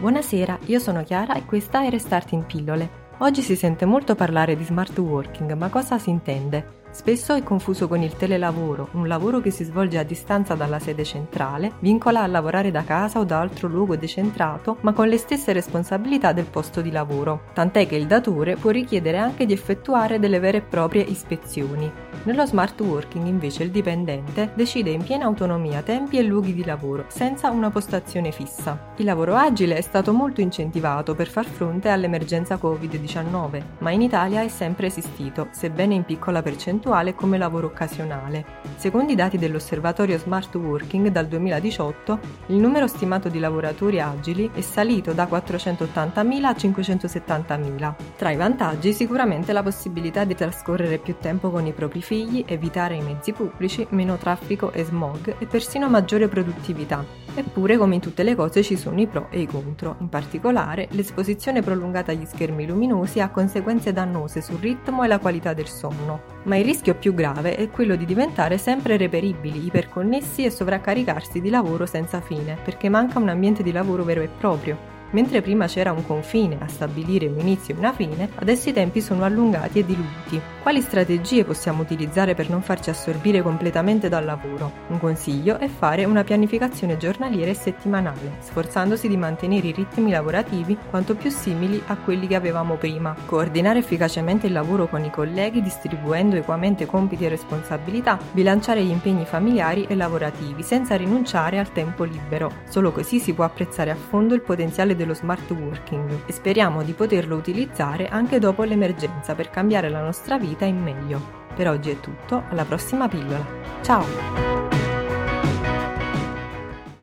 Buonasera, io sono Chiara e questa è Restart in pillole. Oggi si sente molto parlare di smart working, ma cosa si intende? Spesso è confuso con il telelavoro, un lavoro che si svolge a distanza dalla sede centrale, vincola a lavorare da casa o da altro luogo decentrato, ma con le stesse responsabilità del posto di lavoro, tant'è che il datore può richiedere anche di effettuare delle vere e proprie ispezioni. Nello smart working invece il dipendente decide in piena autonomia tempi e luoghi di lavoro, senza una postazione fissa. Il lavoro agile è stato molto incentivato per far fronte all'emergenza Covid-19, ma in Italia è sempre esistito, sebbene in piccola percentuale come lavoro occasionale. Secondo i dati dell'Osservatorio Smart Working dal 2018, il numero stimato di lavoratori agili è salito da 480.000 a 570.000. Tra i vantaggi sicuramente la possibilità di trascorrere più tempo con i propri figli, evitare i mezzi pubblici, meno traffico e smog e persino maggiore produttività. Eppure, come in tutte le cose, ci sono i pro e i contro. In particolare, l'esposizione prolungata agli schermi luminosi ha conseguenze dannose sul ritmo e la qualità del sonno. Ma il rischio più grave è quello di diventare sempre reperibili, iperconnessi e sovraccaricarsi di lavoro senza fine, perché manca un ambiente di lavoro vero e proprio. Mentre prima c'era un confine a stabilire un inizio e una fine, adesso i tempi sono allungati e diluiti. Quali strategie possiamo utilizzare per non farci assorbire completamente dal lavoro? Un consiglio è fare una pianificazione giornaliera e settimanale, sforzandosi di mantenere i ritmi lavorativi quanto più simili a quelli che avevamo prima. Coordinare efficacemente il lavoro con i colleghi distribuendo equamente compiti e responsabilità, bilanciare gli impegni familiari e lavorativi senza rinunciare al tempo libero. Solo così si può apprezzare a fondo il potenziale del dello smart working e speriamo di poterlo utilizzare anche dopo l'emergenza per cambiare la nostra vita in meglio. Per oggi è tutto, alla prossima pillola. Ciao!